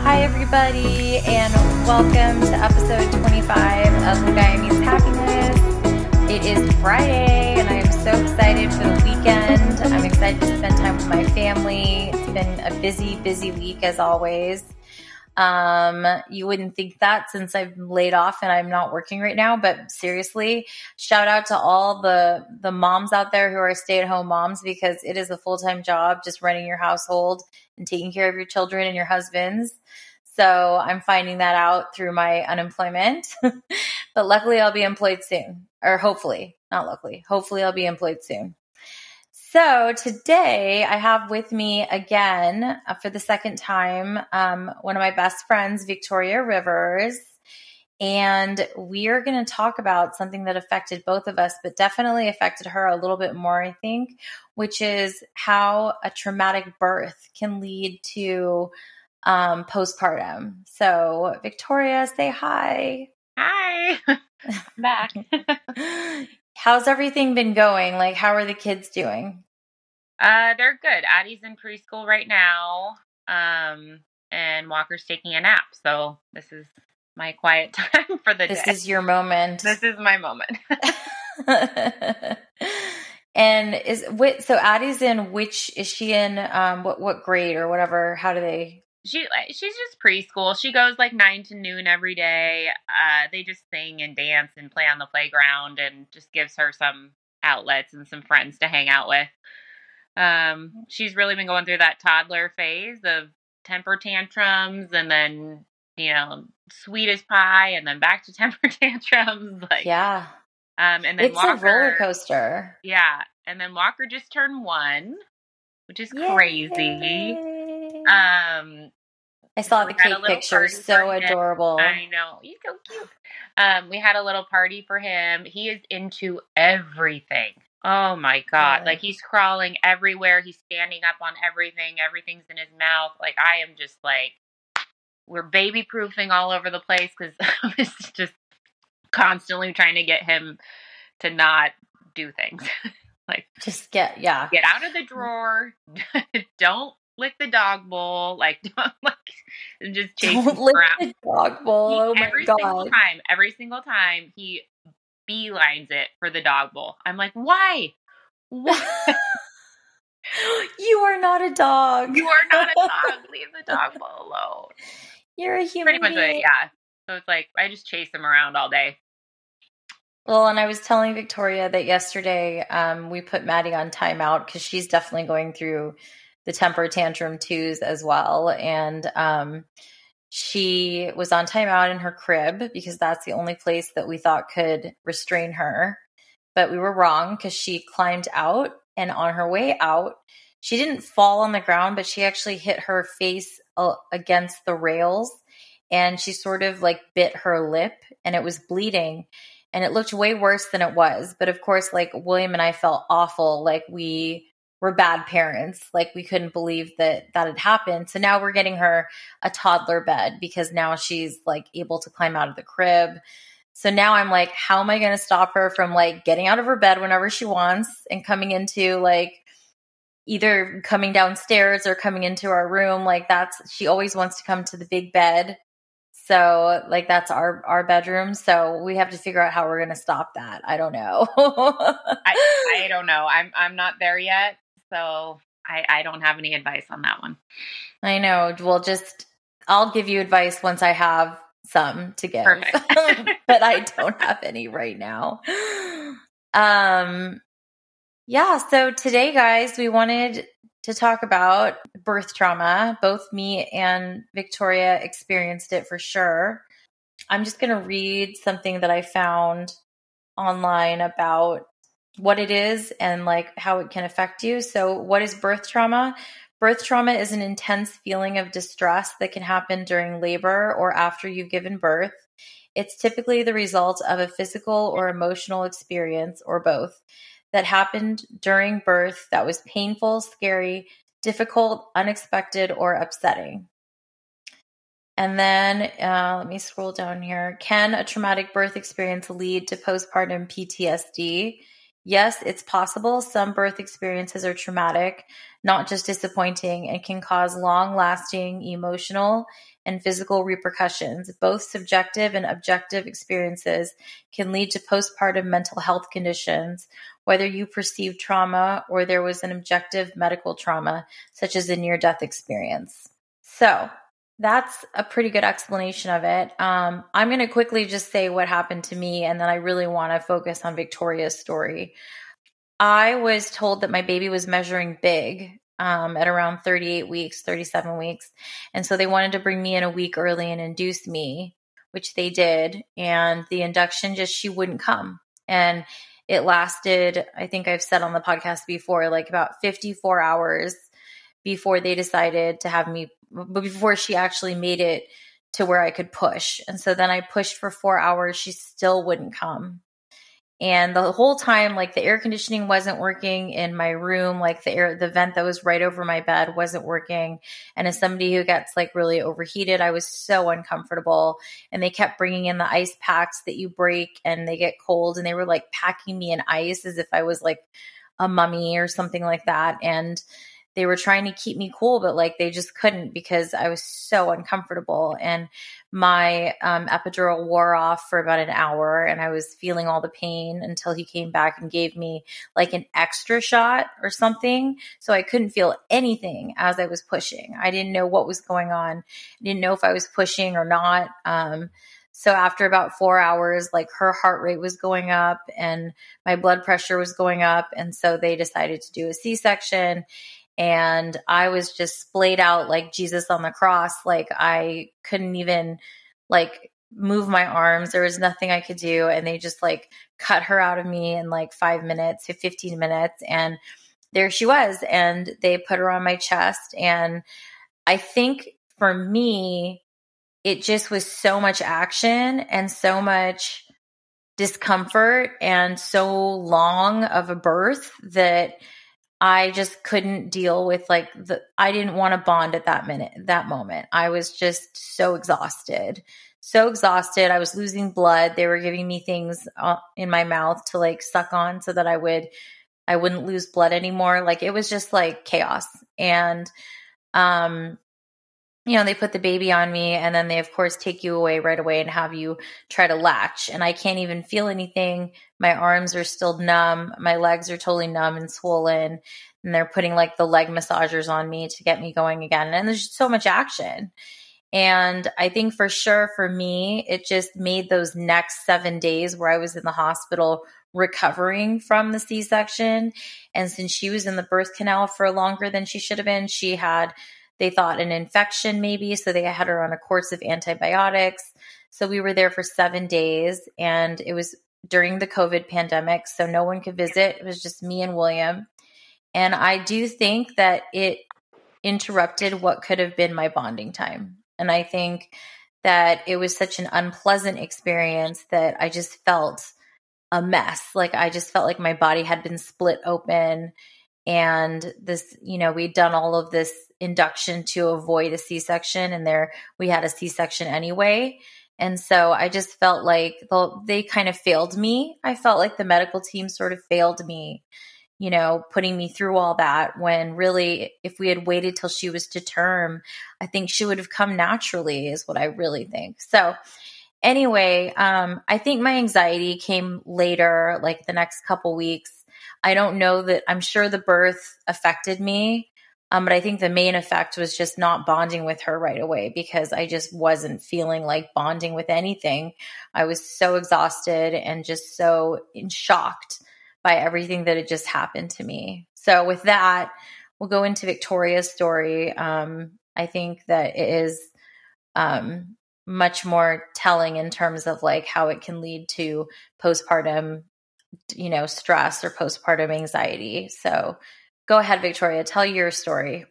Hi, everybody, and welcome to episode 25 of The Happiness. It is Friday, and I am so excited for the weekend. I'm excited to spend time with my family. It's been a busy, busy week as always. Um, you wouldn't think that since I've laid off and I'm not working right now, but seriously, shout out to all the the moms out there who are stay-at-home moms because it is a full-time job just running your household and taking care of your children and your husbands. So I'm finding that out through my unemployment. but luckily I'll be employed soon. Or hopefully, not luckily. Hopefully I'll be employed soon. So today I have with me again uh, for the second time um, one of my best friends, Victoria Rivers. And we are going to talk about something that affected both of us, but definitely affected her a little bit more, I think, which is how a traumatic birth can lead to um, postpartum. So, Victoria, say hi. Hi, I'm back. How's everything been going? Like, how are the kids doing? Uh, they're good. Addie's in preschool right now, um, and Walker's taking a nap. So this is my quiet time for the day. this day. is your moment. This is my moment. and is wait, so Addie's in which is she in? Um, what what grade or whatever? How do they? She she's just preschool. She goes like nine to noon every day. Uh, they just sing and dance and play on the playground, and just gives her some outlets and some friends to hang out with. Um, she's really been going through that toddler phase of temper tantrums, and then you know sweet as pie, and then back to temper tantrums. Like Yeah, um, and then it's Walker, a roller coaster. Yeah, and then Walker just turned one, which is crazy. Um, I saw the cake picture. So adorable. I know he's so cute. Um, we had a little party for him. He is into everything. Oh my god! Really? Like he's crawling everywhere. He's standing up on everything. Everything's in his mouth. Like I am just like we're baby proofing all over the place because it's just constantly trying to get him to not do things. like Just get yeah. get out of the drawer. don't lick the dog bowl. Like don't like and just chase Don't lick around. the dog bowl. He- Oh my every single time, every single time he beelines it for the dog bowl. I'm like, why? Why? you are not a dog. you are not a dog. Leave the dog bowl alone. You're a human Pretty much being. it, yeah. So it's like I just chase him around all day. Well, and I was telling Victoria that yesterday um, we put Maddie on timeout because she's definitely going through the temper tantrum twos as well. And um, she was on timeout in her crib because that's the only place that we thought could restrain her. But we were wrong because she climbed out, and on her way out, she didn't fall on the ground, but she actually hit her face uh, against the rails and she sort of like bit her lip and it was bleeding and it looked way worse than it was. But of course, like William and I felt awful, like we were bad parents, like we couldn't believe that that had happened. So now we're getting her a toddler bed because now she's like able to climb out of the crib. So now I'm like, how am I going to stop her from like getting out of her bed whenever she wants and coming into like either coming downstairs or coming into our room? Like that's she always wants to come to the big bed. So like that's our our bedroom. So we have to figure out how we're going to stop that. I don't know. I, I don't know. I'm I'm not there yet, so I I don't have any advice on that one. I know. Well, just I'll give you advice once I have some to give. But I don't have any right now. Um yeah, so today guys, we wanted to talk about birth trauma. Both me and Victoria experienced it for sure. I'm just going to read something that I found online about what it is and like how it can affect you. So, what is birth trauma? Birth trauma is an intense feeling of distress that can happen during labor or after you've given birth. It's typically the result of a physical or emotional experience or both that happened during birth that was painful, scary, difficult, unexpected, or upsetting. And then uh, let me scroll down here. Can a traumatic birth experience lead to postpartum PTSD? Yes, it's possible some birth experiences are traumatic, not just disappointing, and can cause long lasting emotional and physical repercussions. Both subjective and objective experiences can lead to postpartum mental health conditions, whether you perceive trauma or there was an objective medical trauma, such as a near death experience. So, that's a pretty good explanation of it. Um, I'm going to quickly just say what happened to me, and then I really want to focus on Victoria's story. I was told that my baby was measuring big um, at around 38 weeks, 37 weeks. And so they wanted to bring me in a week early and induce me, which they did. And the induction just, she wouldn't come. And it lasted, I think I've said on the podcast before, like about 54 hours before they decided to have me, but before she actually made it to where I could push. And so then I pushed for four hours. She still wouldn't come. And the whole time, like the air conditioning wasn't working in my room, like the air, the vent that was right over my bed wasn't working. And as somebody who gets like really overheated, I was so uncomfortable. And they kept bringing in the ice packs that you break and they get cold. And they were like packing me in ice as if I was like a mummy or something like that. And they were trying to keep me cool, but like they just couldn't because I was so uncomfortable. And my um, epidural wore off for about an hour and I was feeling all the pain until he came back and gave me like an extra shot or something. So I couldn't feel anything as I was pushing. I didn't know what was going on. I didn't know if I was pushing or not. Um, so after about four hours, like her heart rate was going up and my blood pressure was going up. And so they decided to do a C section and I was just splayed out like Jesus on the cross. Like I couldn't even like move my arms. There was nothing I could do. And they just like cut her out of me in like five minutes to 15 minutes. And there she was. And they put her on my chest. And I think for me, it just was so much action and so much discomfort and so long of a birth that I just couldn't deal with like the I didn't want to bond at that minute that moment. I was just so exhausted. So exhausted. I was losing blood. They were giving me things uh, in my mouth to like suck on so that I would I wouldn't lose blood anymore. Like it was just like chaos. And um you know, they put the baby on me and then they, of course, take you away right away and have you try to latch. And I can't even feel anything. My arms are still numb. My legs are totally numb and swollen. And they're putting like the leg massagers on me to get me going again. And there's just so much action. And I think for sure for me, it just made those next seven days where I was in the hospital recovering from the C section. And since she was in the birth canal for longer than she should have been, she had they thought an infection, maybe. So they had her on a course of antibiotics. So we were there for seven days and it was during the COVID pandemic. So no one could visit. It was just me and William. And I do think that it interrupted what could have been my bonding time. And I think that it was such an unpleasant experience that I just felt a mess. Like I just felt like my body had been split open. And this, you know, we'd done all of this induction to avoid a C-section and there we had a C-section anyway. And so I just felt like they kind of failed me. I felt like the medical team sort of failed me, you know, putting me through all that when really, if we had waited till she was to term, I think she would have come naturally, is what I really think. So, anyway, um, I think my anxiety came later, like the next couple weeks. I don't know that I'm sure the birth affected me. Um, but I think the main effect was just not bonding with her right away because I just wasn't feeling like bonding with anything. I was so exhausted and just so shocked by everything that had just happened to me. So, with that, we'll go into Victoria's story. Um, I think that it is um, much more telling in terms of like how it can lead to postpartum, you know, stress or postpartum anxiety. So, Go ahead, Victoria. Tell your story.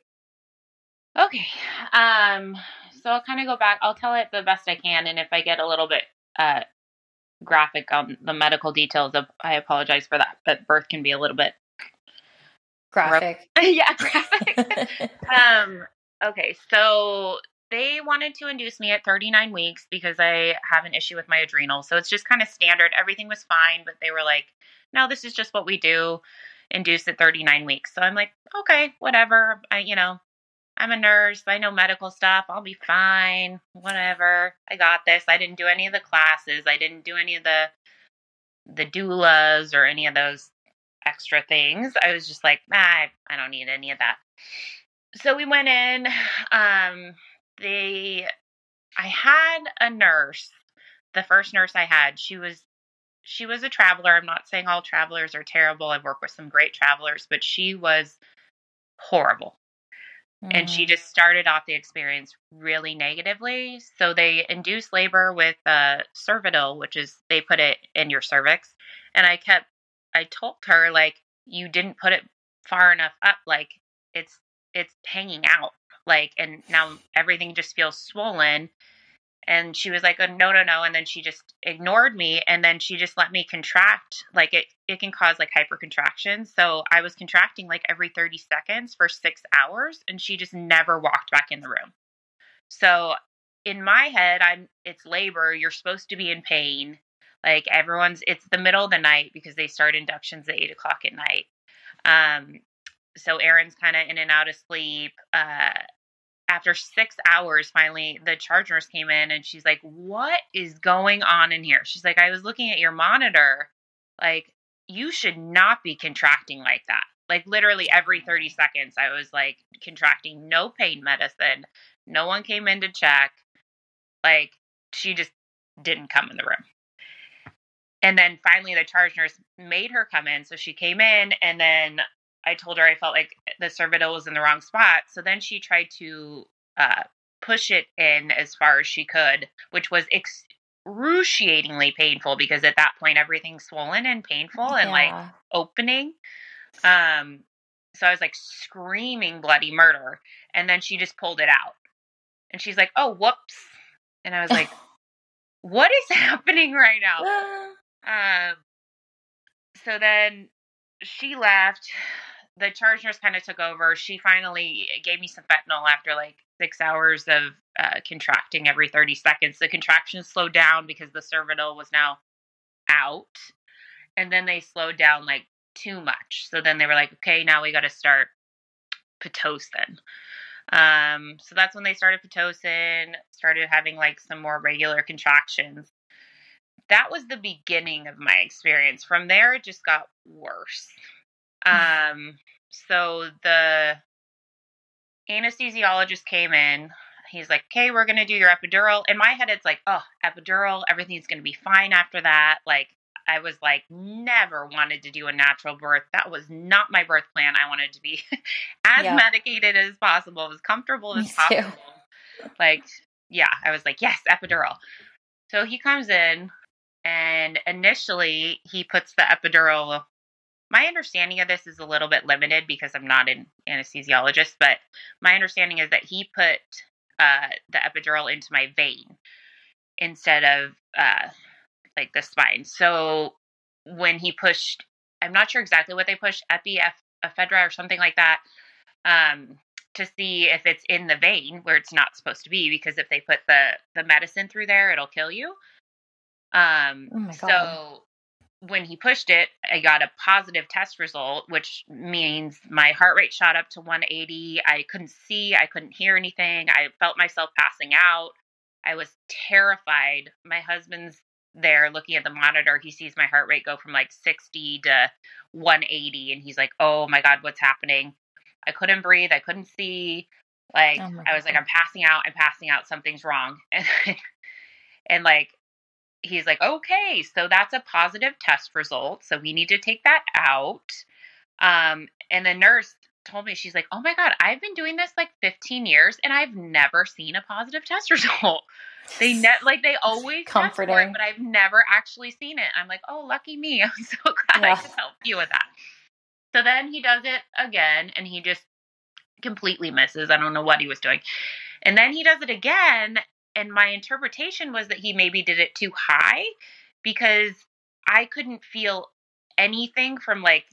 Okay. Um, so I'll kind of go back. I'll tell it the best I can, and if I get a little bit uh, graphic on the medical details, of, I apologize for that. But birth can be a little bit graphic. yeah, graphic. um. Okay. So they wanted to induce me at 39 weeks because I have an issue with my adrenals. So it's just kind of standard. Everything was fine, but they were like, no, this is just what we do, induce at 39 weeks. So I'm like, okay, whatever. I, you know, I'm a nurse. I know medical stuff. I'll be fine. Whatever. I got this. I didn't do any of the classes. I didn't do any of the the doulas or any of those extra things. I was just like, ah, I don't need any of that. So we went in. Um, they, I had a nurse. The first nurse I had, she was she was a traveler. I'm not saying all travelers are terrible. I've worked with some great travelers, but she was horrible. Mm. And she mm. just started off the experience really negatively. So they induced labor with uh, Cervidil, which is they put it in your cervix. And I kept, I told her like, you didn't put it far enough up. Like it's it's hanging out. Like, and now everything just feels swollen. And she was like, oh, no, no, no. And then she just ignored me. And then she just let me contract. Like it, it can cause like hypercontraction. So I was contracting like every 30 seconds for six hours. And she just never walked back in the room. So in my head, I'm, it's labor. You're supposed to be in pain. Like everyone's, it's the middle of the night because they start inductions at eight o'clock at night. Um, so Aaron's kind of in and out of sleep. Uh, after six hours, finally, the charge nurse came in and she's like, What is going on in here? She's like, I was looking at your monitor. Like, you should not be contracting like that. Like, literally every 30 seconds, I was like contracting no pain medicine. No one came in to check. Like, she just didn't come in the room. And then finally, the charge nurse made her come in. So she came in, and then I told her I felt like the cervidil was in the wrong spot. So then she tried to uh, push it in as far as she could, which was excruciatingly painful because at that point everything's swollen and painful and like opening. Um, so I was like screaming bloody murder, and then she just pulled it out, and she's like, "Oh, whoops," and I was like, "What is happening right now?" um, so then she left the charge nurse kind of took over. She finally gave me some fentanyl after like six hours of uh, contracting every 30 seconds. The contractions slowed down because the cervidil was now out. And then they slowed down like too much. So then they were like, okay, now we got to start Pitocin. Um, so that's when they started Pitocin, started having like some more regular contractions. That was the beginning of my experience. From there, it just got worse. Um, so the anesthesiologist came in. He's like, okay, we're going to do your epidural. In my head, it's like, oh, epidural, everything's going to be fine after that. Like, I was like, never wanted to do a natural birth. That was not my birth plan. I wanted to be as yeah. medicated as possible, as comfortable as possible. Like, yeah, I was like, yes, epidural. So he comes in, and initially he puts the epidural my understanding of this is a little bit limited because I'm not an anesthesiologist, but my understanding is that he put uh, the epidural into my vein instead of uh, like the spine. So when he pushed, I'm not sure exactly what they pushed, epi, ephedra, or something like that, um, to see if it's in the vein where it's not supposed to be. Because if they put the the medicine through there, it'll kill you. Um, oh so when he pushed it, I got a positive test result, which means my heart rate shot up to 180. I couldn't see, I couldn't hear anything. I felt myself passing out. I was terrified. My husband's there looking at the monitor. He sees my heart rate go from like 60 to 180, and he's like, Oh my God, what's happening? I couldn't breathe. I couldn't see. Like, oh I was like, I'm passing out. I'm passing out. Something's wrong. And, and like, he's like, okay, so that's a positive test result. So we need to take that out. Um, and the nurse told me, she's like, oh my God, I've been doing this like 15 years and I've never seen a positive test result. They ne- like they always comforting, it, but I've never actually seen it. I'm like, oh, lucky me! I'm so glad yeah. I could help you with that. So then he does it again, and he just completely misses. I don't know what he was doing. And then he does it again, and my interpretation was that he maybe did it too high because I couldn't feel anything from like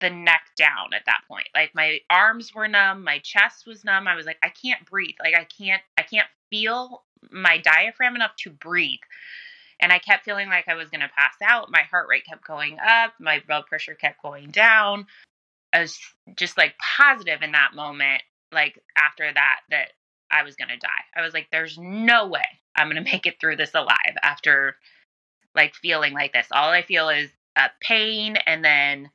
the neck down at that point. Like my arms were numb, my chest was numb. I was like I can't breathe. Like I can't I can't feel my diaphragm enough to breathe. And I kept feeling like I was going to pass out. My heart rate kept going up, my blood pressure kept going down. I was just like positive in that moment, like after that, that I was going to die. I was like, there's no way I'm going to make it through this alive after like feeling like this. All I feel is a pain and then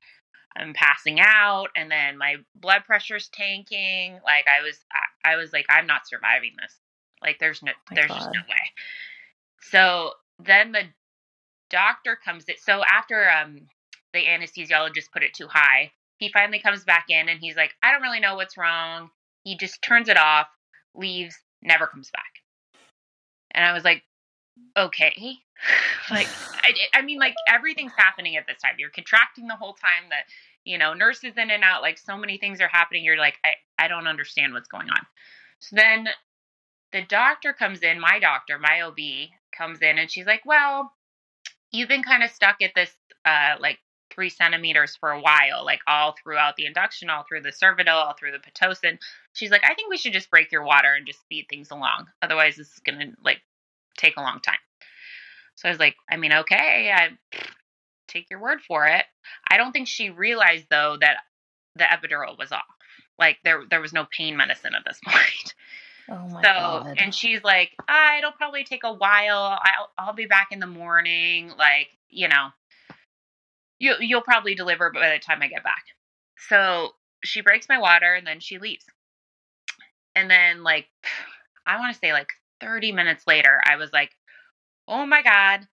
I'm passing out and then my blood pressure's tanking. Like I was I, I was like I'm not surviving this. Like there's no My there's God. just no way. So then the doctor comes in. So after um the anesthesiologist put it too high, he finally comes back in and he's like, I don't really know what's wrong. He just turns it off, leaves, never comes back. And I was like, okay. like, I, I mean, like everything's happening at this time. You're contracting the whole time that, you know, nurses in and out, like so many things are happening. You're like, I, I don't understand what's going on. So then the doctor comes in, my doctor, my OB comes in and she's like, well, you've been kind of stuck at this, uh, like three centimeters for a while, like all throughout the induction, all through the cervidil, all through the pitocin. She's like, I think we should just break your water and just speed things along. Otherwise, this is going to like take a long time. So I was like, I mean, okay, I take your word for it. I don't think she realized though that the epidural was off. Like there, there was no pain medicine at this point. Oh my so, god. and she's like, ah, it'll probably take a while. I'll, I'll be back in the morning. Like, you know, you, you'll probably deliver by the time I get back. So she breaks my water and then she leaves. And then, like, I want to say like 30 minutes later, I was like, oh my God,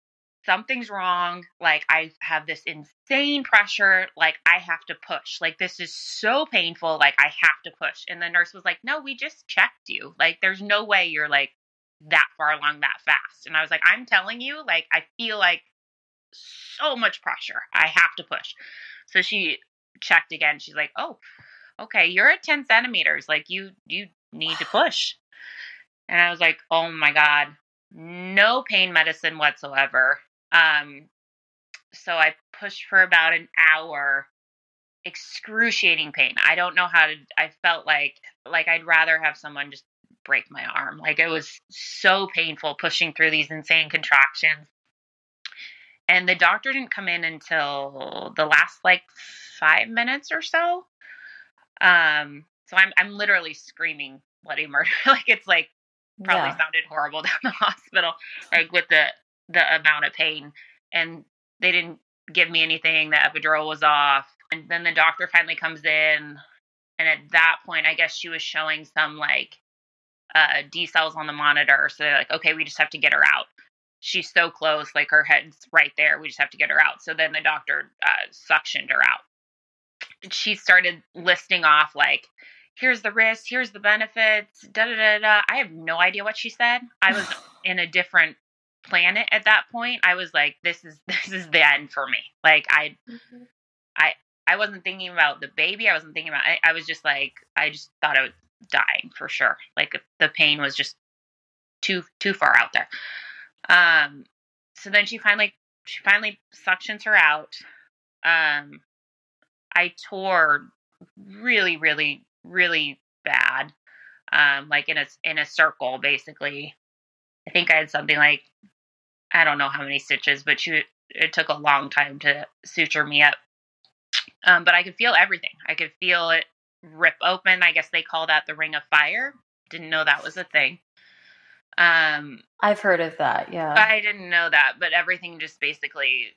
something's wrong. Like, I have this insane pressure. Like, I have to push. Like, this is so painful. Like, I have to push. And the nurse was like, no, we just checked you. Like, there's no way you're like that far along that fast. And I was like, I'm telling you, like, I feel like so much pressure. I have to push. So she checked again. She's like, oh, okay, you're at 10 centimeters. Like, you, you need to push. And I was like, oh my God, no pain medicine whatsoever. Um, so I pushed for about an hour, excruciating pain. I don't know how to, I felt like, like I'd rather have someone just break my arm. Like it was so painful pushing through these insane contractions. And the doctor didn't come in until the last like five minutes or so. Um, so I'm I'm literally screaming bloody murder. like it's like probably yeah. sounded horrible down the hospital, like with the the amount of pain. And they didn't give me anything. The epidural was off. And then the doctor finally comes in, and at that point, I guess she was showing some like uh, decels on the monitor. So they're like, okay, we just have to get her out. She's so close, like her head's right there. We just have to get her out. So then the doctor uh, suctioned her out. She started listing off like, here's the risks, here's the benefits, da da da da. I have no idea what she said. I was in a different planet at that point. I was like, this is this is the end for me. Like I I I wasn't thinking about the baby. I wasn't thinking about. I, I was just like, I just thought I was dying for sure. Like the pain was just too too far out there. Um. So then she finally she finally suctions her out. Um. I tore really really really bad. Um. Like in a in a circle basically. I think I had something like I don't know how many stitches, but she it took a long time to suture me up. Um, but I could feel everything. I could feel it rip open. I guess they call that the ring of fire. Didn't know that was a thing. Um, I've heard of that. Yeah. I didn't know that, but everything just basically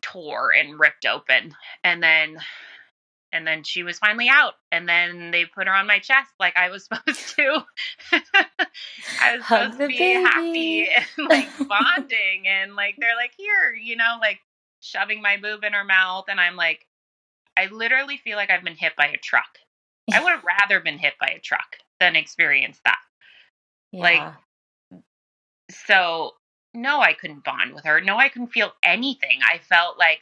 tore and ripped open. And then and then she was finally out and then they put her on my chest like I was supposed to. I was Hug supposed to be baby. happy and like bonding and like they're like here, you know, like shoving my boob in her mouth and I'm like I literally feel like I've been hit by a truck. I would have rather been hit by a truck than experience that. like, yeah. So, no, I couldn't bond with her. No, I couldn't feel anything. I felt like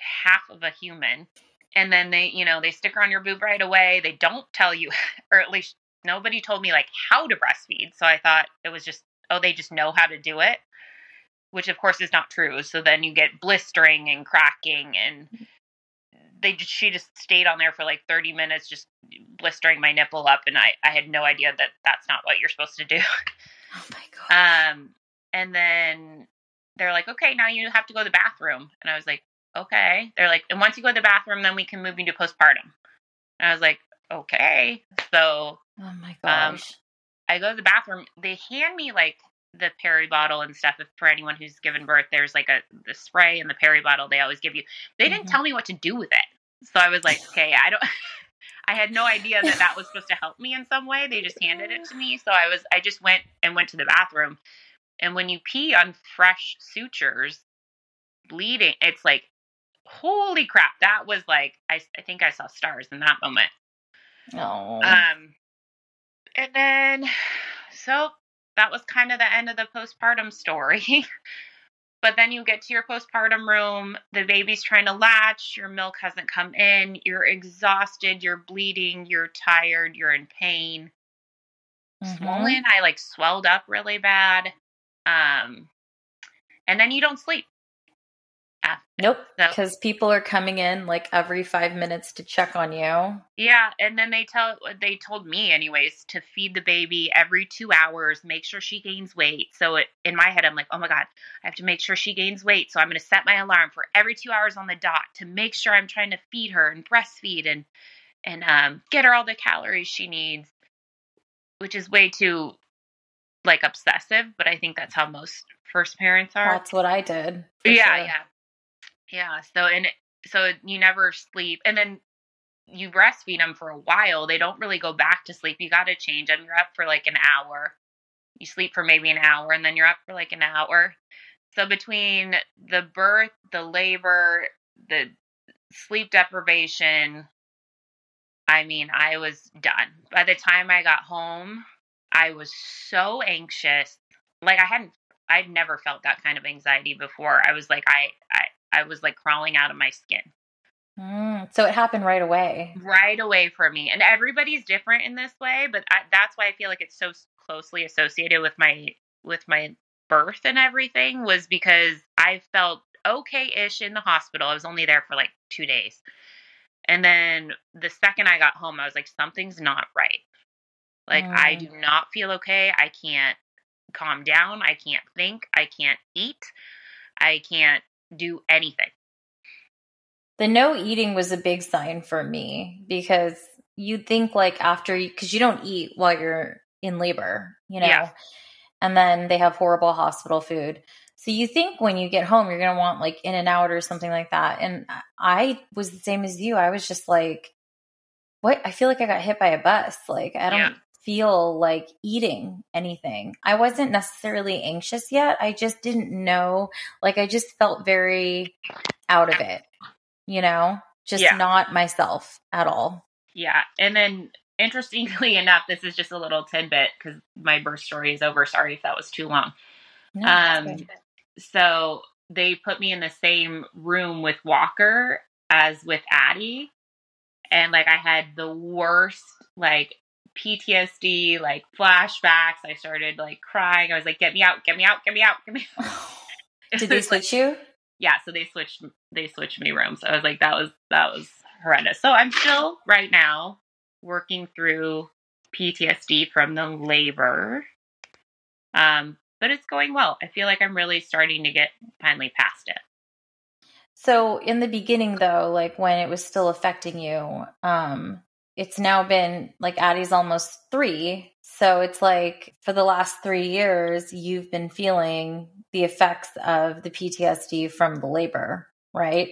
half of a human. And then they, you know, they stick her on your boob right away. They don't tell you, or at least nobody told me like how to breastfeed. So I thought it was just, oh, they just know how to do it, which of course is not true. So then you get blistering and cracking and mm-hmm. they just, she just stayed on there for like 30 minutes just blistering my nipple up and I, I had no idea that that's not what you're supposed to do oh my god. um and then they're like, okay, now you have to go to the bathroom. And I was like, okay. They're like, and once you go to the bathroom, then we can move you to postpartum. And I was like, okay. So Oh my Um, gosh. I go to the bathroom. They hand me like the peri bottle and stuff. If for anyone who's given birth, there's like a the spray and the peri bottle they always give you. They didn't Mhm. tell me what to do with it, so I was like, okay, I don't. I had no idea that that was supposed to help me in some way. They just handed it to me, so I was I just went and went to the bathroom. And when you pee on fresh sutures, bleeding, it's like, holy crap! That was like I I think I saw stars in that moment. oh. Um, and then, so that was kind of the end of the postpartum story. but then you get to your postpartum room, the baby's trying to latch, your milk hasn't come in, you're exhausted, you're bleeding, you're tired, you're in pain. Mhm. Swollen, I like swelled up really bad. Um, and then you don't sleep. Nope. So- Because people are coming in like every five minutes to check on you. Yeah, and then they tell they told me anyways to feed the baby every 2 hours, make sure she gains weight. So it, in my head I'm like, "Oh my god, I have to make sure she gains weight." So I'm going to set my alarm for every 2 hours on the dot to make sure I'm trying to feed her and breastfeed and and um get her all the calories she needs, which is way too like obsessive, but I think that's how most first parents are. That's what I did. Yeah, sure. yeah. Yeah. So and so you never sleep and then you breastfeed them for a while. They don't really go back to sleep. You got to change them. You're up for like an hour. You sleep for maybe an hour and then you're up for like an hour. So between the birth, the labor, the sleep deprivation, I mean, I was done. By the time I got home, I was so anxious. Like I hadn't I'd never felt that kind of anxiety before. I was like I I I was like crawling out of my skin Mm, so it happened right away. right away for me. And everybody's different in this way, but I, that's why I feel like it's so closely associated with my with my birth and everything was because I felt okay-ish in the hospital. I was only there for like 2 days. And then the second I got home, I was like something's not right. Like I Mm. do not feel okay. I can't calm down. I can't think. I can't eat. I can't do anything. The no eating was a big sign for me because you'd think like after because you don't eat while you're in labor, you know, Yeah. and then they have horrible hospital food. So you think when you get home, you're going to want like In-N-Out or something like that. And I was the same as you. I was just like, what? I feel like I got hit by a bus. Like, I don't Yeah. Feel like eating anything. I wasn't necessarily anxious yet. I just didn't know. Like, I just felt very out of it, you know, just Yeah. not myself at all. Yeah. And then interestingly enough, this is just a little tidbit because my birth story is over. Sorry if that was too long. No, Um. So they put me in the same room with Walker as with Addie. And like I had the worst like PTSD, like flashbacks. I started like crying. I was like, get me out, get me out, get me out, get me out. Did they was, like- switch you? yeah, so they switched they switched me rooms. I was like, that was that was horrendous. So I'm still right now working through PTSD from the labor. Um, but it's going well. I feel like I'm really starting to get finally past it. So in the beginning though, like when it was still affecting you, um, it's now been like Addie's almost three. So it's like for the last three years, you've been feeling the effects of the PTSD from the labor, right?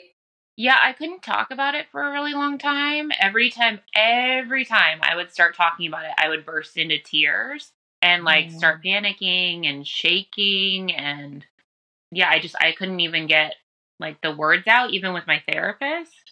Yeah, I couldn't talk about it for a really long time. Every time, every time I would start talking about it, I would burst into tears and like Mm. start panicking and shaking. And yeah, I just, I couldn't even get like the words out, even with my therapist.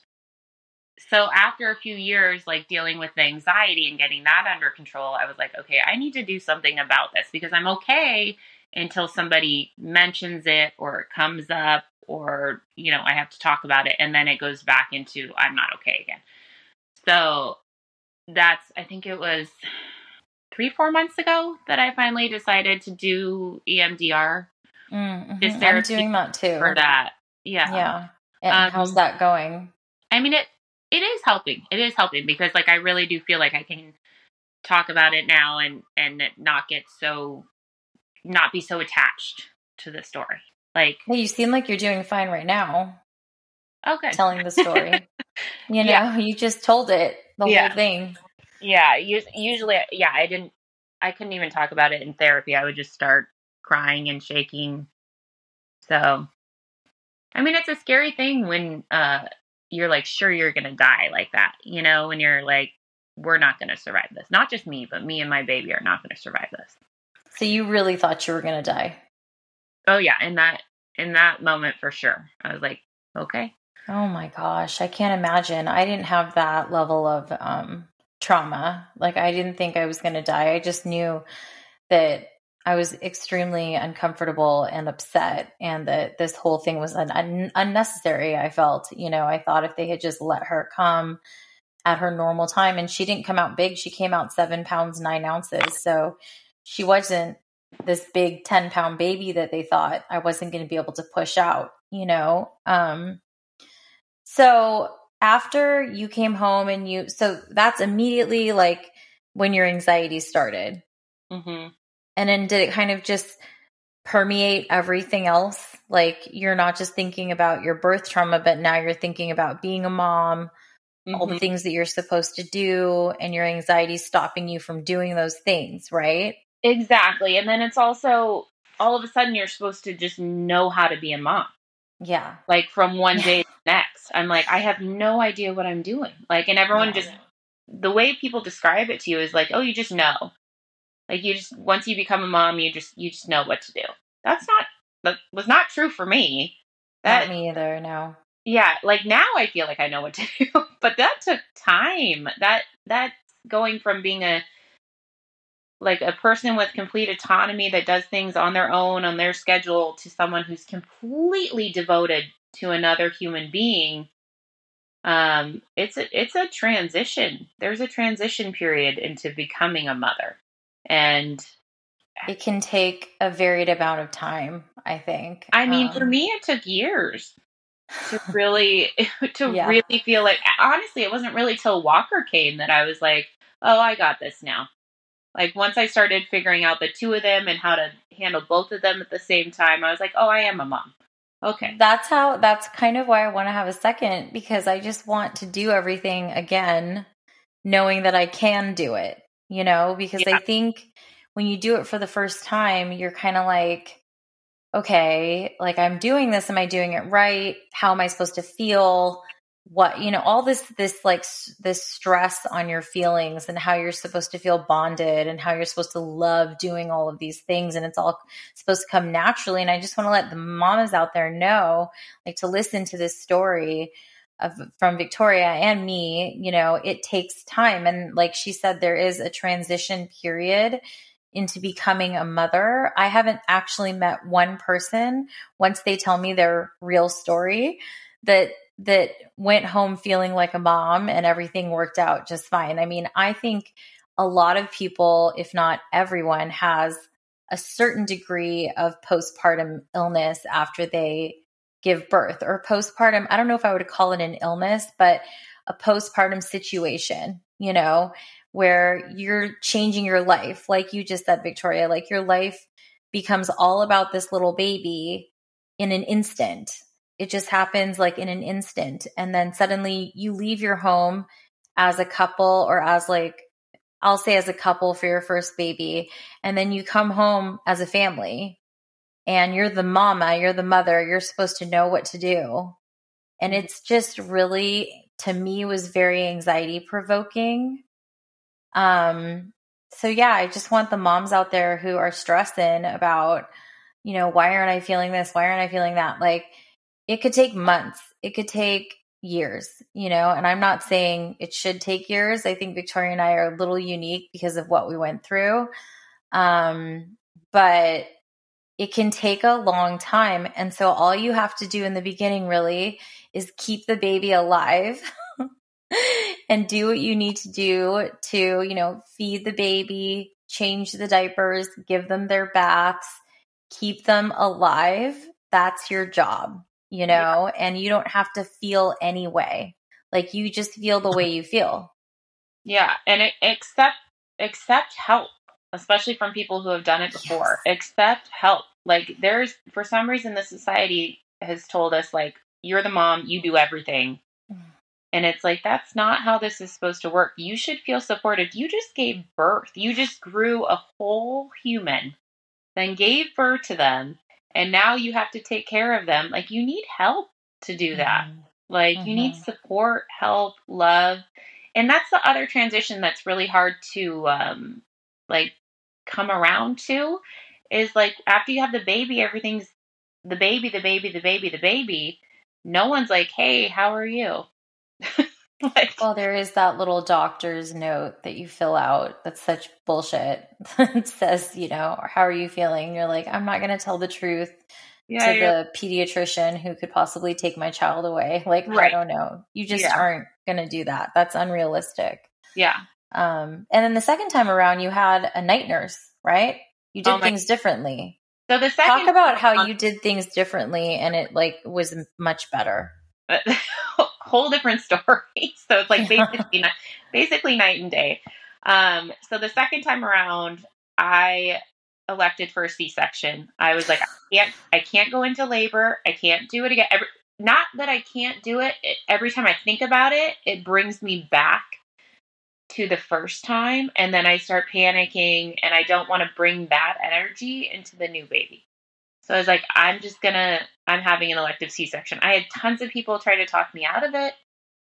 So after a few years, like dealing with the anxiety and getting that under control, I was like, okay, I need to do something about this because I'm okay until somebody mentions it or it comes up or you know i have to talk about it and then it goes back into i'm not okay again so that's i think it was three four months ago that i finally decided to do emdr Mm, Is mhm. there I'm doing that too. for that yeah Yeah. And Um, how's that going? i mean it it is helping it is helping because like i really do feel like i can talk about it now and and not get so not be so attached to the story Like, hey, you seem like you're doing fine right now. Okay. Telling the story. you know, yeah. you just told it, the yeah. whole thing. Yeah. Usually, yeah, I didn't, I couldn't even talk about it in therapy. I would just start crying and shaking. So, I mean, it's a scary thing when uh, you're like sure you're going to die like that, you know, when you're like, we're not going to survive this. Not just me, but me and my baby are not going to survive this. So you really thought you were going to die? Oh yeah, in that in that moment for sure. I was like, okay. Oh my gosh, I can't imagine. I didn't have that level of um trauma. Like I didn't think I was going to die. I just knew that I was extremely uncomfortable and upset, and that this whole thing was un- un- unnecessary. I felt, you know, I thought if they had just let her come at her normal time, and she didn't come out big, she came out seven pounds, nine ounces. So she wasn't this big 10 pound baby that they thought I wasn't going to be able to push out, you know? Um, so after you came home and you, so that's immediately like when your anxiety started. Mm-hmm. And then did it kind of just permeate everything else? Like you're not just thinking about your birth trauma, but now you're thinking about being a mom, mm-hmm. all the mm-hmm. things that you're supposed to do, and your anxiety stopping you from doing those things, right? Exactly. And then it's also all of a sudden you're supposed to just know how to be a mom. Yeah. Like from one day to the next. I'm like, I have no idea what I'm doing. Like, and everyone yeah. just, the way people describe it to you is like, oh, you just know. Like you just once you become a mom, you just you just know what to do. That's not that was not true for me. That not me either. No. Yeah, like now I feel like I know what to do, but that took time. That that's going from being a like a person with complete autonomy that does things on their own on their schedule to someone who's completely devoted to another human being um it's a it's a transition there's a transition period into becoming a mother and it can take a varied amount of time i think i mean um, for me it took years to really to yeah. really feel like honestly it wasn't really till walker came that i was like oh i got this now. Like once i started figuring out the two of them and how to handle both of them at the same time i was like oh i am a mom. Okay. That's how that's kind of why i want to have a second because i just want to do everything again knowing that i can do it you know, because yeah. I think when you do it for the first time, you're kind of like, okay, like I'm doing this. Am I doing it right? How am I supposed to feel? What, you know, all this, this like this stress on your feelings and how you're supposed to feel bonded and how you're supposed to love doing all of these things. And it's all supposed to come naturally. And I just want to let the mamas out there know, like to listen to this story of, from Victoria and me, you know, it takes time. And like she said, there is a transition period into becoming a mother. I haven't actually met one person once they tell me their real story that that went home feeling like a mom and everything worked out just fine. I mean, I think a lot of people, if not everyone, has a certain degree of postpartum illness after they give birth or postpartum. I don't know if I would call it an illness, but a postpartum situation, you know, where you're changing your life. Like you just said, Victoria, like your life becomes all about this little baby in an instant. It just happens like in an instant. And then suddenly you leave your home as a couple or as like, I'll say as a couple for your first baby. And then you come home as a family and you're the mama, you're the mother, you're supposed to know what to do. And mm-hmm. it's just really, to me, was very anxiety provoking. Um, so yeah, I just want the moms out there who are stressing about, you know, why aren't I feeling this? Why aren't I feeling that? Like, it could take months, it could take years, you know, and I'm not saying it should take years. I think Victoria and I are a little unique because of what we went through. Um, but it can take a long time. And so all you have to do in the beginning really is keep the baby alive and do what you need to do to, you know, feed the baby, change the diapers, give them their baths, keep them alive. That's your job, you know, yeah. and you don't have to feel any way. Like you just feel the way you feel. Yeah, and it, accept accept help especially from people who have done it before. Accept help. Like there's for some reason the society has told us like you're the mom, you do everything. Mm. And it's like that's not how this is supposed to work. You should feel supported. You just gave birth. You just grew a whole human, then gave birth to them, and now you have to take care of them. Like you need help to do that. Mhm. Like you need Mhm. support, help, love. And that's the other transition that's really hard to um like come around to is like after you have the baby, everything's the baby, the baby, the baby, the baby. No one's like, "Hey, how are you?" like Well, there is that little doctor's note that you fill out. That's such bullshit. it says, you know, how are you feeling? You're like, I'm not going to tell the truth yeah, to the pediatrician who could possibly take my child away. Like, I don't know. You just Yeah. aren't going to do that. That's unrealistic. yeah. Um, and then the second time around, you had a night nurse, right? You did Oh my- things differently. So the second Talk about how you did things differently, and it like was much better. whole different story. So it's like basically basically night and day. Um, so the second time around, I elected for a C-section. I was like, I can't, I can't go into labor. I can't do it again. Every, not that I can't do it. it. Every time I think about it, it brings me back to the first time, and then I start panicking, and I don't want to bring that energy into the new baby. So I was like, I'm just gonna, I'm having an elective C section. I had tons of people try to talk me out of it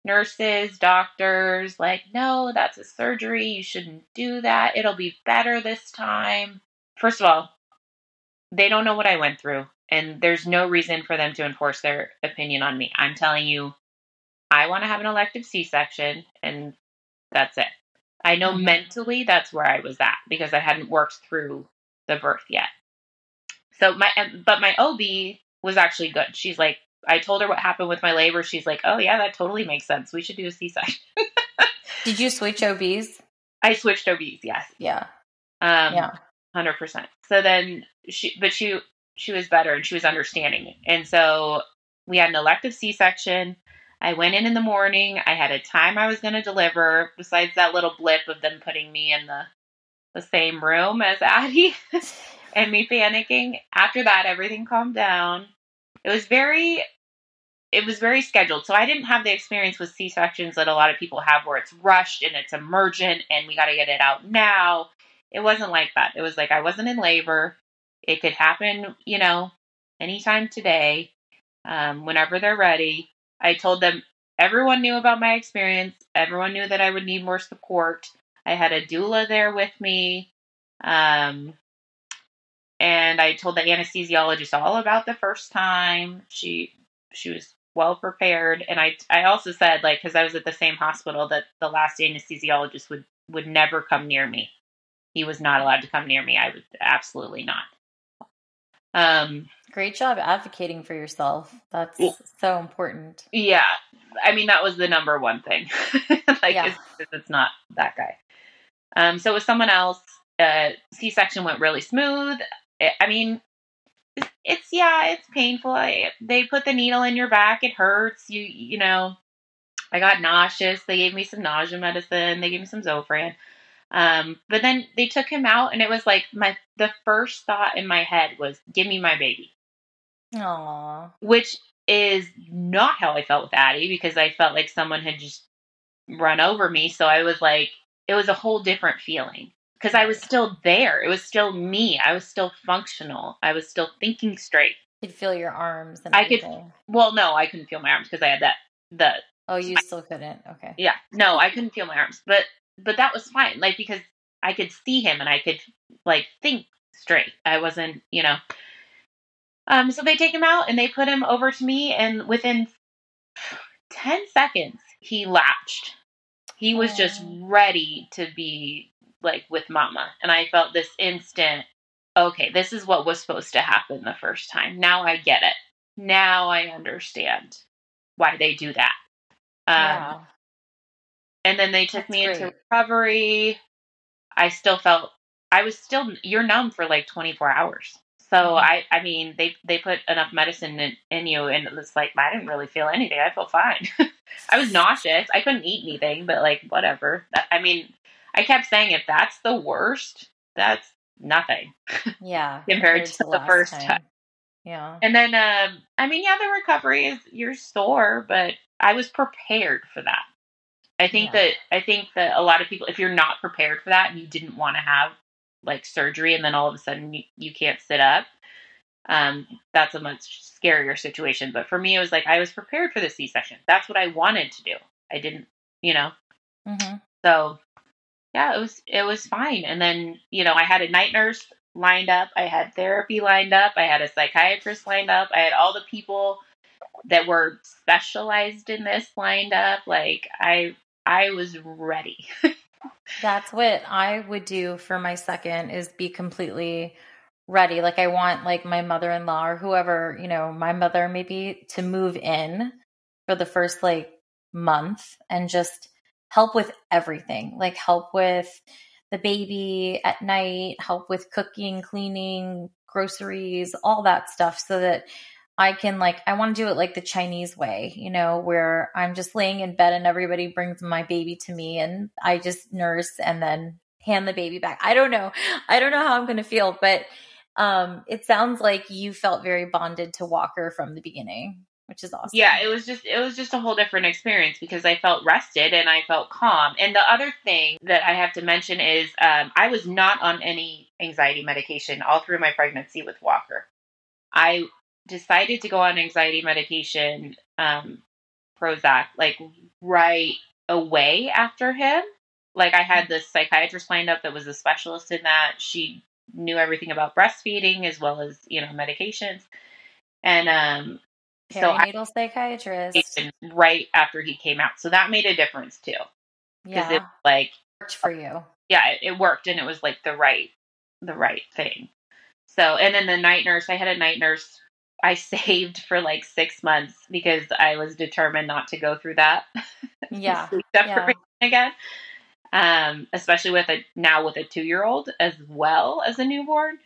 nurses, doctors, like, no, that's a surgery. You shouldn't do that. It'll be better this time. First of all, they don't know what I went through, and there's no reason for them to enforce their opinion on me. I'm telling you, I want to have an elective C section, and that's it. I know Mhm. mentally that's where I was at because I hadn't worked through the birth yet. So my but my OB was actually good. She's like I told her what happened with my labor. She's like, "Oh yeah, that totally makes sense. We should do a C-section." Did you switch OBs? I switched OBs, yes. Yeah. Um Yeah. 100%. So then she but she she was better and she was understanding. And so we had an elective C-section. I went in in the morning. I had a time I was going to deliver besides that little blip of them putting me in the the same room as Addie. and me panicking. After that, everything calmed down. It was very, it was very scheduled. So I didn't have the experience with C sections that a lot of people have, where it's rushed and it's emergent and we got to get it out now. It wasn't like that. It was like I wasn't in labor. It could happen, you know, anytime today, um, whenever they're ready. I told them everyone knew about my experience. Everyone knew that I would need more support. I had a doula there with me. Um, and I told the anesthesiologist all about the first time. She she was well prepared, and I I also said like because I was at the same hospital that the last anesthesiologist would would never come near me. He was not allowed to come near me. I would absolutely not. Um. Great job advocating for yourself. That's Yeah. so important. Yeah. I mean that was the number one thing. like Yeah. it's, it's- not that guy. Um. So with someone else, uh, C section went really smooth. I I mean, it's, it's yeah, it's painful. I, they put the needle in your back. It hurts. You you know, I got nauseous. They gave me some nausea medicine. They gave me some Zofran. Um, but then they took him out, and it was like my the first thought in my head was, "Give me my baby," Aw. which is not how I felt with Addie because I felt like someone had just run over me. So I was like, it was a whole different feeling because I was still there. It was still me. I was still functional. I was still thinking straight. You'd feel your arms and I could- Well, no, I couldn't feel my arms because I had that the Oh, you still couldn't. Okay. yeah no I couldn't feel my arms, but but that was fine. Like because I could see him and I could like think straight. I wasn't you know. Um, so they take him out and they put him over to me, and within ten seconds he latched. He was just ready to be like with mama, and I felt this instant. Okay, this is what was supposed to happen the first time. Now I get it. Now I understand why they do that. Um, yeah. And then they took That's me into recovery. I still felt I was still you're numb for like 24 hours. So Mhm. I I mean they they put enough medicine in, in you and it was like I didn't really feel anything. I felt fine. I was nauseous. I couldn't eat anything, but like whatever. I mean, I kept saying if that's the worst, that's nothing. Yeah. compared, to, the first time. Yeah. And then, um, I mean, yeah, the recovery is you're sore, but I was prepared for that. I think Yeah. that I think that a lot of people, if you're not prepared for that and you didn't want to have like surgery, and then all of a sudden you, you can't sit up, um, that's a much scarier situation. But for me, it was like I was prepared for the C-section. That's what I wanted to do. I didn't, you know. hmm So yeah, it was it was fine. And then you know I had a night nurse lined up, I had therapy lined up, I had a psychiatrist lined up, I had all the people that were specialized in this lined up. Like I I was ready. That's what I would do for my second is be completely ready. Like I want like my mother-in-law or whoever, you know, my mother maybe to move in for the first like month and just help with everything. Like help with the baby at night, help with cooking, cleaning, groceries, all that stuff so that I can like I want to do it like the Chinese way, you know, where I'm just laying in bed and everybody brings my baby to me and I just nurse and then hand the baby back. I don't know. I don't know how I'm going to feel, but um it sounds like you felt very bonded to Walker from the beginning, which is awesome. yeah, it was just it was just a whole different experience because I felt rested and I felt calm. And the other thing that I have to mention is um, I was not on any anxiety medication all through my pregnancy with Walker. I decided to go on anxiety medication, um, Prozac, like right away after him. Like I had this psychiatrist lined up that was a specialist in that. She knew everything about breastfeeding as well as you know medications, and um, so I psychiatrist. right after he came out. So that made a difference too. Because Yeah. it like Worked for you. yeah, it, it worked and it was like the right the right thing. So and then the night nurse, I had a night nurse I saved for like six months because I was determined not to go through that. Yeah. Sleep Yeah. again. Um, especially with a now with a two year old as well as a newborn.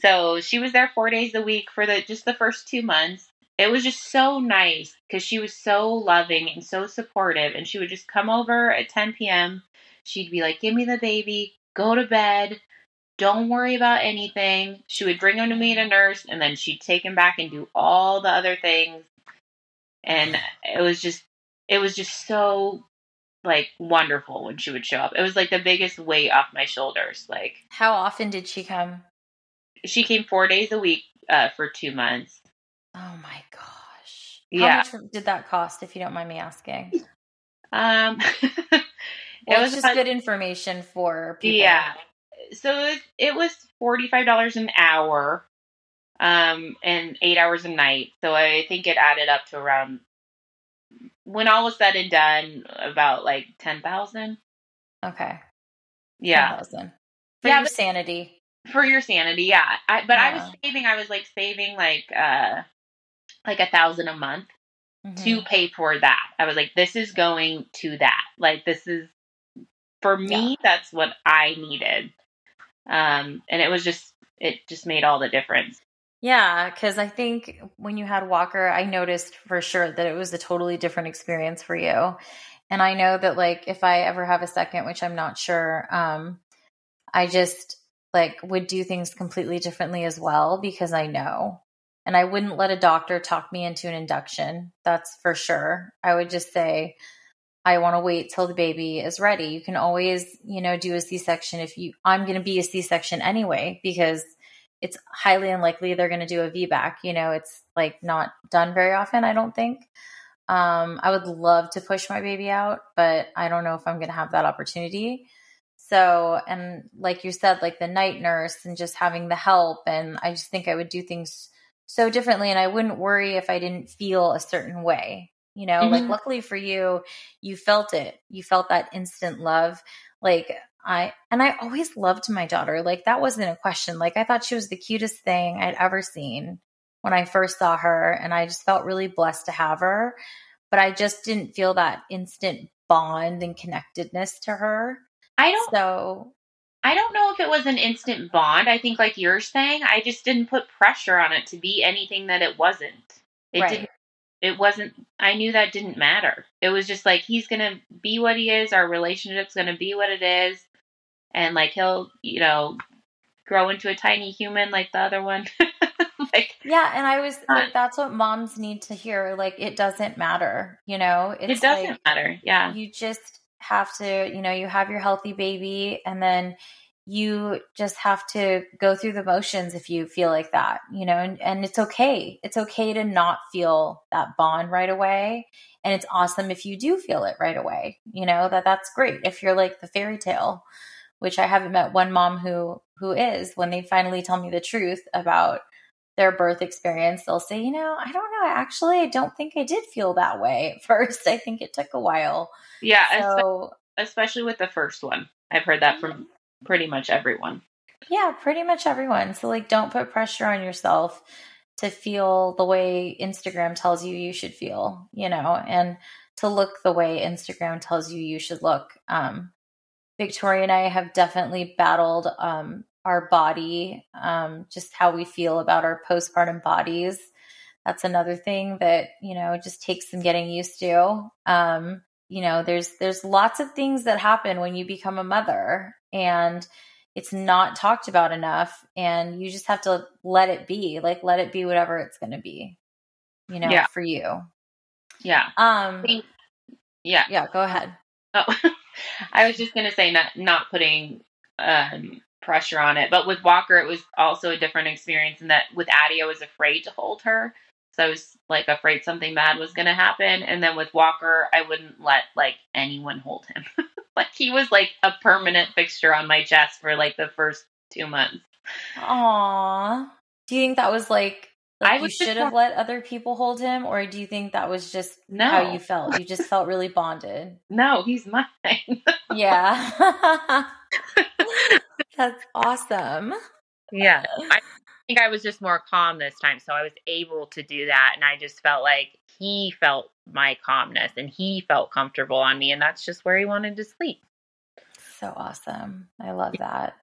So she was there four days a week for the just the first two months. It was just so nice because she was so loving and so supportive, and she would just come over at 10 p.m. She'd be like, "Give me the baby, go to bed, don't worry about anything." She would bring him to me to nurse, and then she'd take him back and do all the other things. And it was just, it was just so like wonderful when she would show up. It was like the biggest weight off my shoulders. Like How often did she come? she came four days a week uh, for two months. Oh my gosh. Yeah. How much did that cost, if you don't mind me asking? Um, it was just good information for people. yeah. So it, it was forty five dollars an hour, um, and eight hours a night. So I think it added up to around, when all was said and done, about like ten thousand. Okay. Yeah, 10,000. For Yeah, your but- sanity. for your sanity. Yeah, I, but I was saving. I was like saving like uh, like a thousand a month. Mhm. to pay for that. I was like, this is going to that. Like this is for me, that's what I needed. Um, and it was just it just made all the difference. Yeah, because I think when you had Walker, I noticed for sure that it was a totally different experience for you. And I know that like if I ever have a second, which I'm not sure, um, I just like would do things completely differently as well because I know. And I wouldn't let a doctor talk me into an induction. That's for sure. I would just say, I want to wait till the baby is ready. You can always, you know, do a C section if you, I'm going to be a C section anyway, because it's highly unlikely they're going to do a VBAC. You know, it's like not done very often, I don't think. Um, I would love to push my baby out, but I don't know if I'm going to have that opportunity. So, and like you said, like the night nurse and just having the help, and I just think I would do things so differently, and I wouldn't worry if I didn't feel a certain way. You know, like Mhm. luckily for you, you felt it. You felt that instant love. Like I, and I always loved my daughter. Like that wasn't a question. Like I thought she was the cutest thing I'd ever seen when I first saw her, and I just felt really blessed to have her. But I just didn't feel that instant bond and connectedness to her. I don't So I don't know if it was an instant bond. I think like you're saying, I just didn't put pressure on it to be anything that it wasn't. It right. didn't it wasn't I knew that didn't matter. It was just like he's going to be what he is, our relationship's going to be what it is. And like he'll, you know, grow into a tiny human like the other one. like yeah, and I was uh, like, that's what moms need to hear. Like it doesn't matter, you know. It's it doesn't like, matter. Yeah, you just have to, you know, you have your healthy baby, and then you just have to go through the motions if you feel like that, you know, and, and it's okay. It's okay to not feel that bond right away. And it's awesome if you do feel it right away, you know, that that's great. If you're like the fairy tale, which I haven't met one mom who who is when they finally tell me the truth about their birth experience, they'll say, you know, I don't know. I actually, I don't think I did feel that way at first. I think it took a while. Yeah. So, especially with the first one. I've heard that mm-hmm. from pretty much everyone. Yeah, pretty much everyone. So, like, don't put pressure on yourself to feel the way Instagram tells you you should feel, you know, and to look the way Instagram tells you you should look. Um, Victoria and I have definitely battled um, our body, um, just how we feel about our postpartum bodies. That's another thing that you know just takes some getting used to. Um, you know, there's there's lots of things that happen when you become a mother, and it's not talked about enough. And you just have to let it be, like let it be whatever it's going to be. You know, yeah. for you. Yeah. Um. Yeah. Yeah. Go ahead. Oh, I was just gonna say not not putting um pressure on it. But with Walker, it was also a different experience in that with Addie, I was afraid to hold her. So I was like afraid something bad was going to happen. And then with Walker, I wouldn't let like anyone hold him. like he was like a permanent fixture on my chest for like the first two months. Aww. Do you think that was like, like I you should have let other people hold him, or do you think that was just no. how you felt? You just felt really bonded. No, he's mine. yeah. That's awesome. Yeah. I think I was just more calm this time. So I was able to do that. And I just felt like he felt my calmness and he felt comfortable on me. And that's just where he wanted to sleep. So awesome. I love that.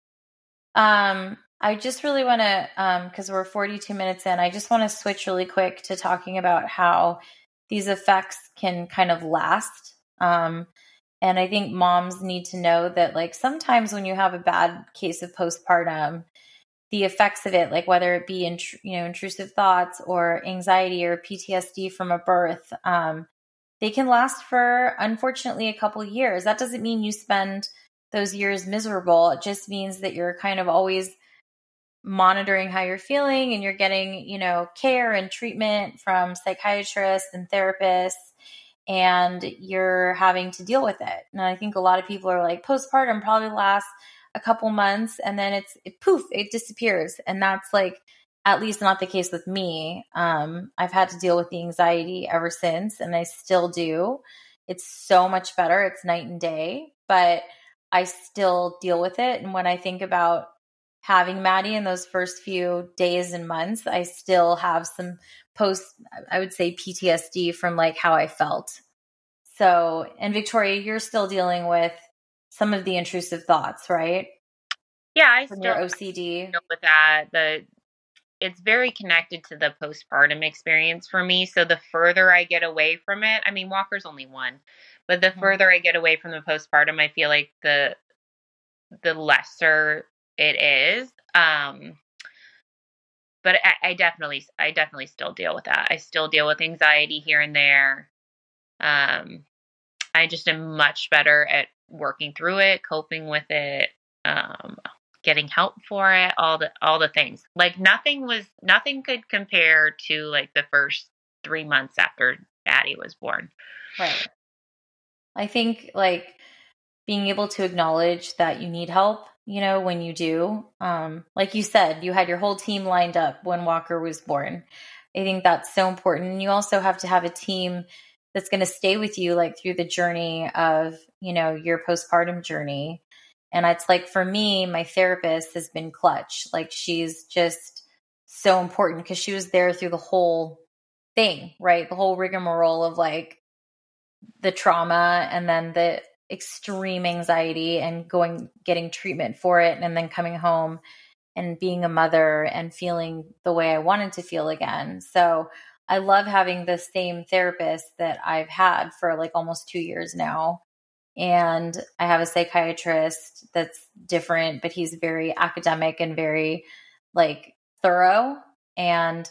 Um, I just really want to, um, because we're 42 minutes in, I just want to switch really quick to talking about how these effects can kind of last. Um, and I think moms need to know that, like, sometimes when you have a bad case of postpartum, the effects of it, like whether it be in, you know intrusive thoughts or anxiety or PTSD from a birth, um, they can last for unfortunately a couple years. That doesn't mean you spend those years miserable. It just means that you're kind of always monitoring how you're feeling and you're getting you know care and treatment from psychiatrists and therapists and you're having to deal with it. And I think a lot of people are like, postpartum probably lasts a couple months and then it's it, poof, it disappears. And that's like at least not the case with me. Um, I've had to deal with the anxiety ever since, and I still do. It's so much better. It's night and day, but I still deal with it. And when I think about having Maddie in those first few days and months, I still have some post, I would say PTSD from like how I felt. So, and Victoria, you're still dealing with some of the intrusive thoughts, right? Yeah, I from still your OCD with that. The it's very connected to the postpartum experience for me. So the further I get away from it, I mean, Walker's only one, but the mm-hmm. further I get away from the postpartum, I feel like the the lesser it is. Um, but I, I, definitely I definitely still deal with that. I still deal with anxiety here and there. Um, I just am much better at working through it, coping with it, um, getting help for it, all the all the things. Like nothing was nothing could compare to like the first three months after Addie was born. Right. I think like being able to acknowledge that you need help you know, when you do. Um, like you said, you had your whole team lined up when Walker was born. I think that's so important. You also have to have a team that's going to stay with you like through the journey of, you know, your postpartum journey. And it's like for me, my therapist has been clutch. Like she's just so important because she was there through the whole thing, right? The whole rigmarole of like the trauma and then the extreme anxiety and going getting treatment for it and then coming home and being a mother and feeling the way I wanted to feel again. So I love having the same therapist that I've had for like almost 2 years now and I have a psychiatrist that's different, but he's very academic and very like thorough. And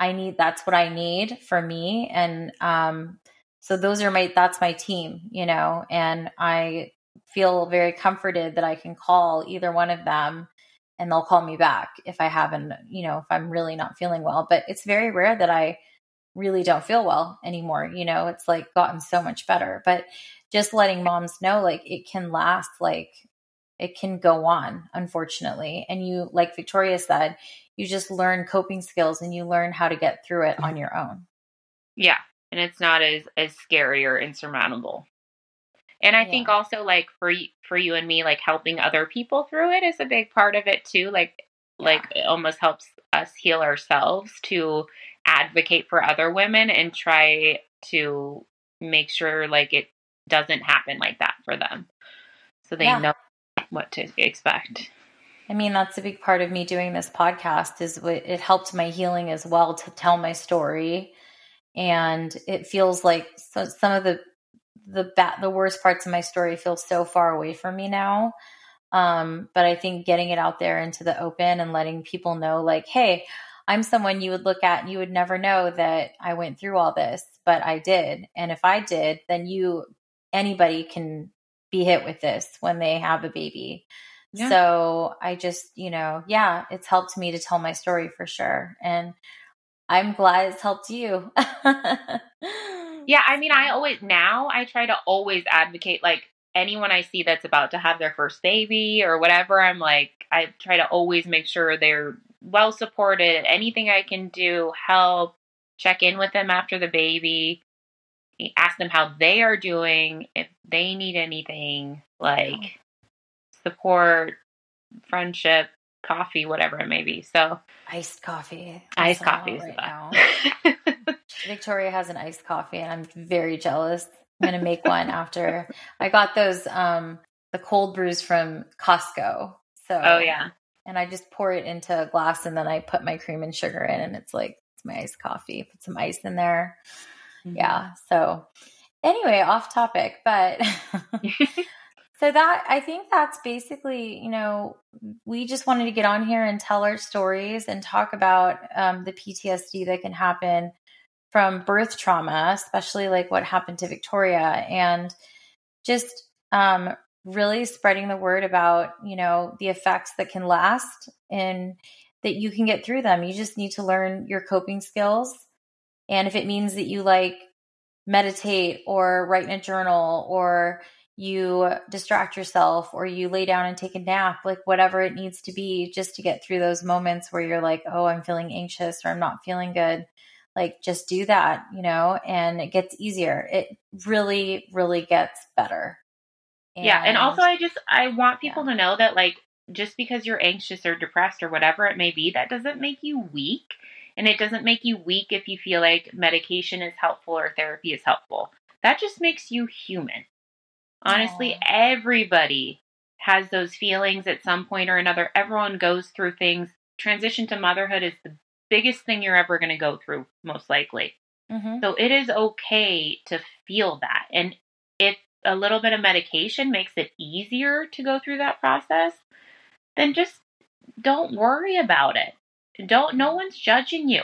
I need that's what I need for me. And um, so those are my that's my team, you know, and I feel very comforted that I can call either one of them and they'll call me back if I haven't, you know, if I'm really not feeling well. But it's very rare that I really don't feel well anymore. You know, it's like gotten so much better. But just letting moms know like it can last like it can go on unfortunately and you like victoria said you just learn coping skills and you learn how to get through it on your own yeah and it's not as as scary or insurmountable and i yeah. think also like for for you and me like helping other people through it is a big part of it too like yeah. like it almost helps us heal ourselves to advocate for other women and try to make sure like it doesn't happen like that for them. So they yeah. know what to expect. I mean, that's a big part of me doing this podcast is it helped my healing as well to tell my story. And it feels like so, some of the the bad, the worst parts of my story feel so far away from me now. Um, but I think getting it out there into the open and letting people know, like, hey, I'm someone you would look at and you would never know that I went through all this, but I did. And if I did, then you anybody can be hit with this when they have a baby. Yeah. So I just, you know, yeah, it's helped me to tell my story for sure. And I'm glad it's helped you. yeah, I mean, I always now I try to always advocate like anyone I see that's about to have their first baby or whatever, I'm like I try to always make sure they're well supported. Anything I can do, help, check in with them after the baby ask them how they are doing, if they need anything, like support, friendship, coffee, whatever it may be. So iced coffee. Iced coffee right now. Victoria has an iced coffee and I'm very jealous. I'm gonna make one after I got those um the cold brews from Costco. So Oh yeah. And I just pour it into a glass and then I put my cream and sugar in and it's like it's my iced coffee. Put some ice in there. Mm-hmm. Yeah. So, anyway, off topic, but so that I think that's basically, you know, we just wanted to get on here and tell our stories and talk about um, the PTSD that can happen from birth trauma, especially like what happened to Victoria, and just um, really spreading the word about, you know, the effects that can last and that you can get through them. You just need to learn your coping skills and if it means that you like meditate or write in a journal or you distract yourself or you lay down and take a nap, like whatever it needs to be, just to get through those moments where you're like, oh, I'm feeling anxious or I'm not feeling good. Like, just do that, you know, and it gets easier. It really, really gets better. And, yeah. And also, I just, I want people yeah. to know that, like, just because you're anxious or depressed or whatever it may be, that doesn't make you weak. And it doesn't make you weak if you feel like medication is helpful or therapy is helpful. That just makes you human. Honestly, Aww. everybody has those feelings at some point or another. Everyone goes through things. Transition to motherhood is the biggest thing you're ever going to go through, most likely. Mm-hmm. So it is okay to feel that. And if a little bit of medication makes it easier to go through that process, then just don't worry about it. Don't no one's judging you.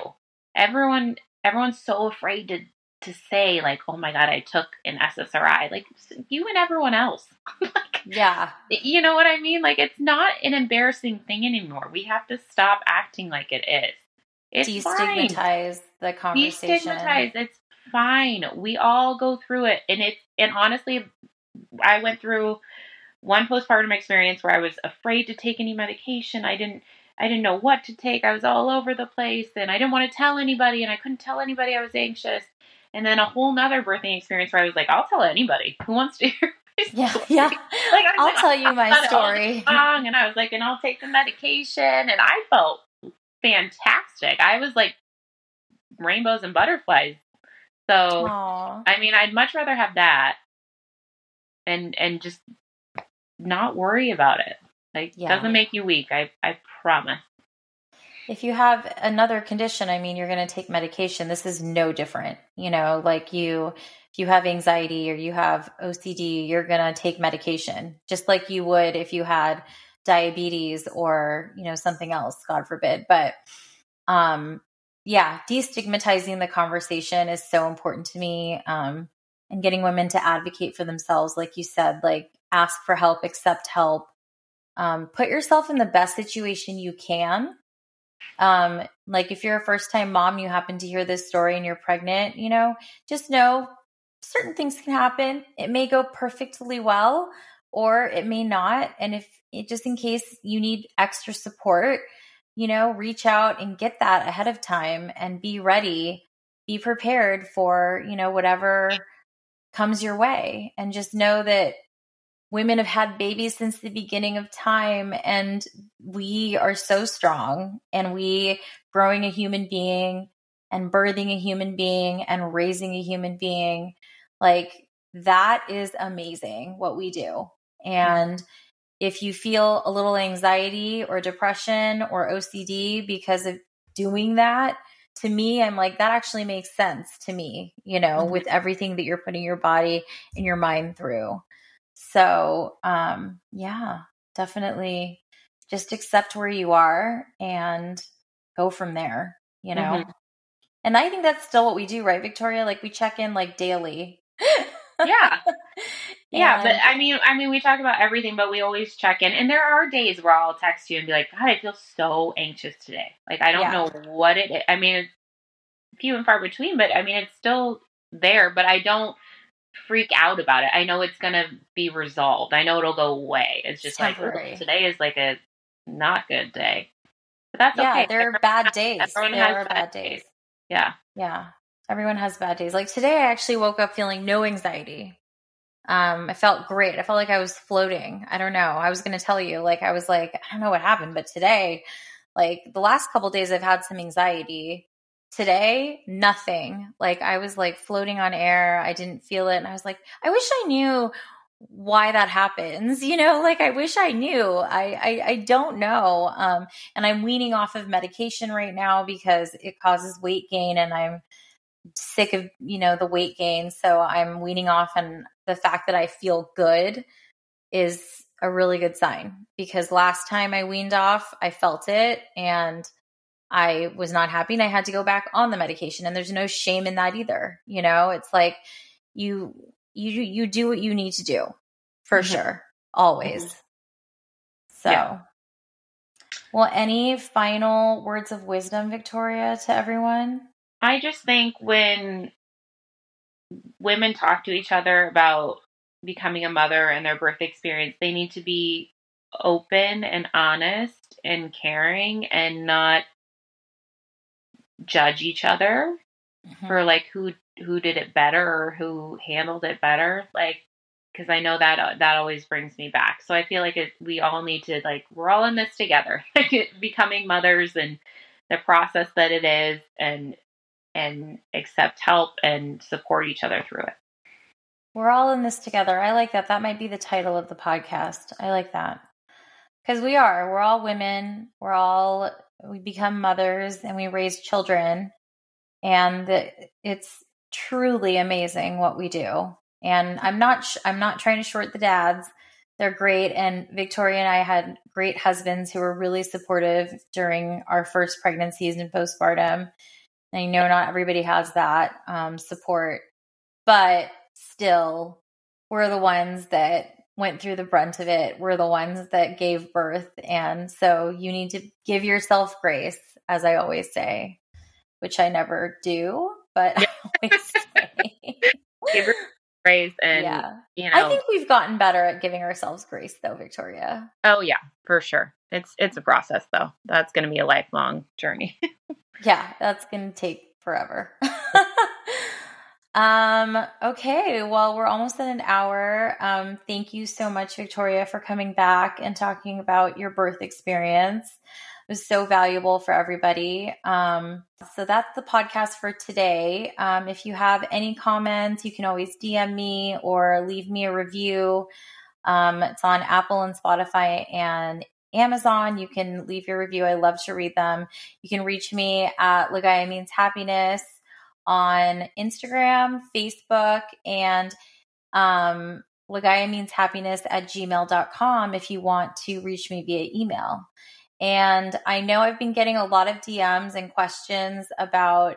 Everyone everyone's so afraid to to say like, "Oh my god, I took an SSRI." Like you and everyone else. like, yeah. You know what I mean? Like it's not an embarrassing thing anymore. We have to stop acting like it is. It's destigmatize fine. the conversation. Destigmatize. It's fine. We all go through it, and it's and honestly, I went through one postpartum experience where I was afraid to take any medication. I didn't I didn't know what to take. I was all over the place and I didn't want to tell anybody and I couldn't tell anybody I was anxious. And then a whole nother birthing experience where I was like, I'll tell anybody who wants to hear yeah, yeah. Like, I'll like, tell you my story. and I was like, and I'll take the medication, and I felt fantastic. I was like rainbows and butterflies. So, Aww. I mean, I'd much rather have that and and just not worry about it. Like, yeah. doesn't make you weak. I I promise. if you have another condition, I mean, you're going to take medication. This is no different. You know, like you, if you have anxiety or you have OCD, you're going to take medication just like you would if you had diabetes or, you know, something else, God forbid. But, um, yeah, destigmatizing the conversation is so important to me. Um, and getting women to advocate for themselves, like you said, like ask for help, accept help, um, put yourself in the best situation you can um, like if you're a first time mom, you happen to hear this story and you're pregnant, you know, just know certain things can happen. It may go perfectly well or it may not. And if just in case you need extra support, you know, reach out and get that ahead of time and be ready, be prepared for, you know, whatever comes your way. And just know that women have had babies since the beginning of time and we are so strong and we growing a human being and birthing a human being and raising a human being like that is amazing what we do and if you feel a little anxiety or depression or OCD because of doing that to me i'm like that actually makes sense to me you know mm-hmm. with everything that you're putting your body and your mind through so, um, yeah, definitely just accept where you are and go from there, you know? Mm-hmm. And I think that's still what we do, right, Victoria? Like we check in like daily. yeah. Yeah, but I mean, I mean, we talk about everything, but we always check in. And there are days where I'll text you and be like, "God, I feel so anxious today. Like, I don't yeah. know what it is. I mean, it's few and far between, but I mean, it's still there. But I don't freak out about it. I know it's gonna be resolved. I know it'll go away. It's just Temporary. like today is like a not good day. But that's yeah, okay. there are bad days. Everyone there has are bad days. days. Yeah. Yeah. Everyone has bad days. Like today I actually woke up feeling no anxiety. Um, I felt great. I felt like I was floating. I don't know. I was gonna tell you, like I was like, I don't know what happened, but today, like the last couple days I've had some anxiety today nothing like i was like floating on air i didn't feel it and i was like i wish i knew why that happens you know like i wish i knew i i, I don't know um and i'm weaning off of medication right now because it causes weight gain and i'm sick of you know the weight gain so i'm weaning off and the fact that i feel good is a really good sign because last time i weaned off i felt it and I was not happy and I had to go back on the medication and there's no shame in that either. You know, it's like you you you do what you need to do for mm-hmm. sure always. Mm-hmm. So yeah. Well, any final words of wisdom, Victoria, to everyone? I just think when women talk to each other about becoming a mother and their birth experience, they need to be open and honest and caring and not judge each other mm-hmm. for like who who did it better or who handled it better like because i know that that always brings me back so i feel like it, we all need to like we're all in this together like becoming mothers and the process that it is and and accept help and support each other through it. We're all in this together. I like that. That might be the title of the podcast. I like that. Because we are. We're all women. We're all we become mothers and we raise children. And it's truly amazing what we do. And i'm not sh- i'm not trying to short the dads. They're great. And victoria and i had great husbands who were really supportive during our first pregnancies and postpartum i know not everybody has that um, support but still we're the ones that went through the brunt of it We're the ones that gave birth. And so you need to give yourself grace, as I always say, which I never do, but. I always say. give grace and yeah. you know I think we've gotten better at giving ourselves grace though, Victoria. Oh yeah, for sure. It's it's a process though. That's gonna be a lifelong journey. yeah, that's gonna take forever. Um, okay, well, we're almost at an hour. Um, thank you so much, Victoria, for coming back and talking about your birth experience. It was so valuable for everybody. Um, so that's the podcast for today. Um, if you have any comments, you can always DM me or leave me a review. Um, it's on Apple and Spotify and Amazon. You can leave your review. I love to read them. You can reach me at Lagaya Means Happiness on Instagram, Facebook, and um, Lagaya Means Happiness at gmail.com if you want to reach me via email. And I know I've been getting a lot of DMs and questions about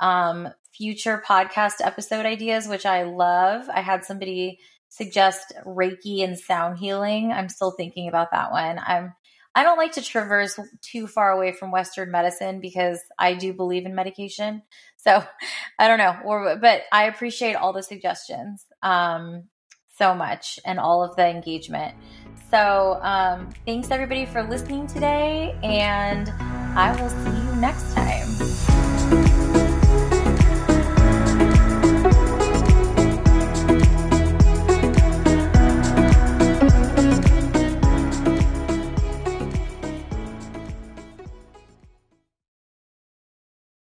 um, future podcast episode ideas, which I love. I had somebody suggest Reiki and sound healing. I'm still thinking about that one. I'm I don't like to traverse too far away from Western medicine because I do believe in medication. So I don't know, or, but I appreciate all the suggestions um, so much and all of the engagement. So um, thanks everybody for listening today, and I will see you next time.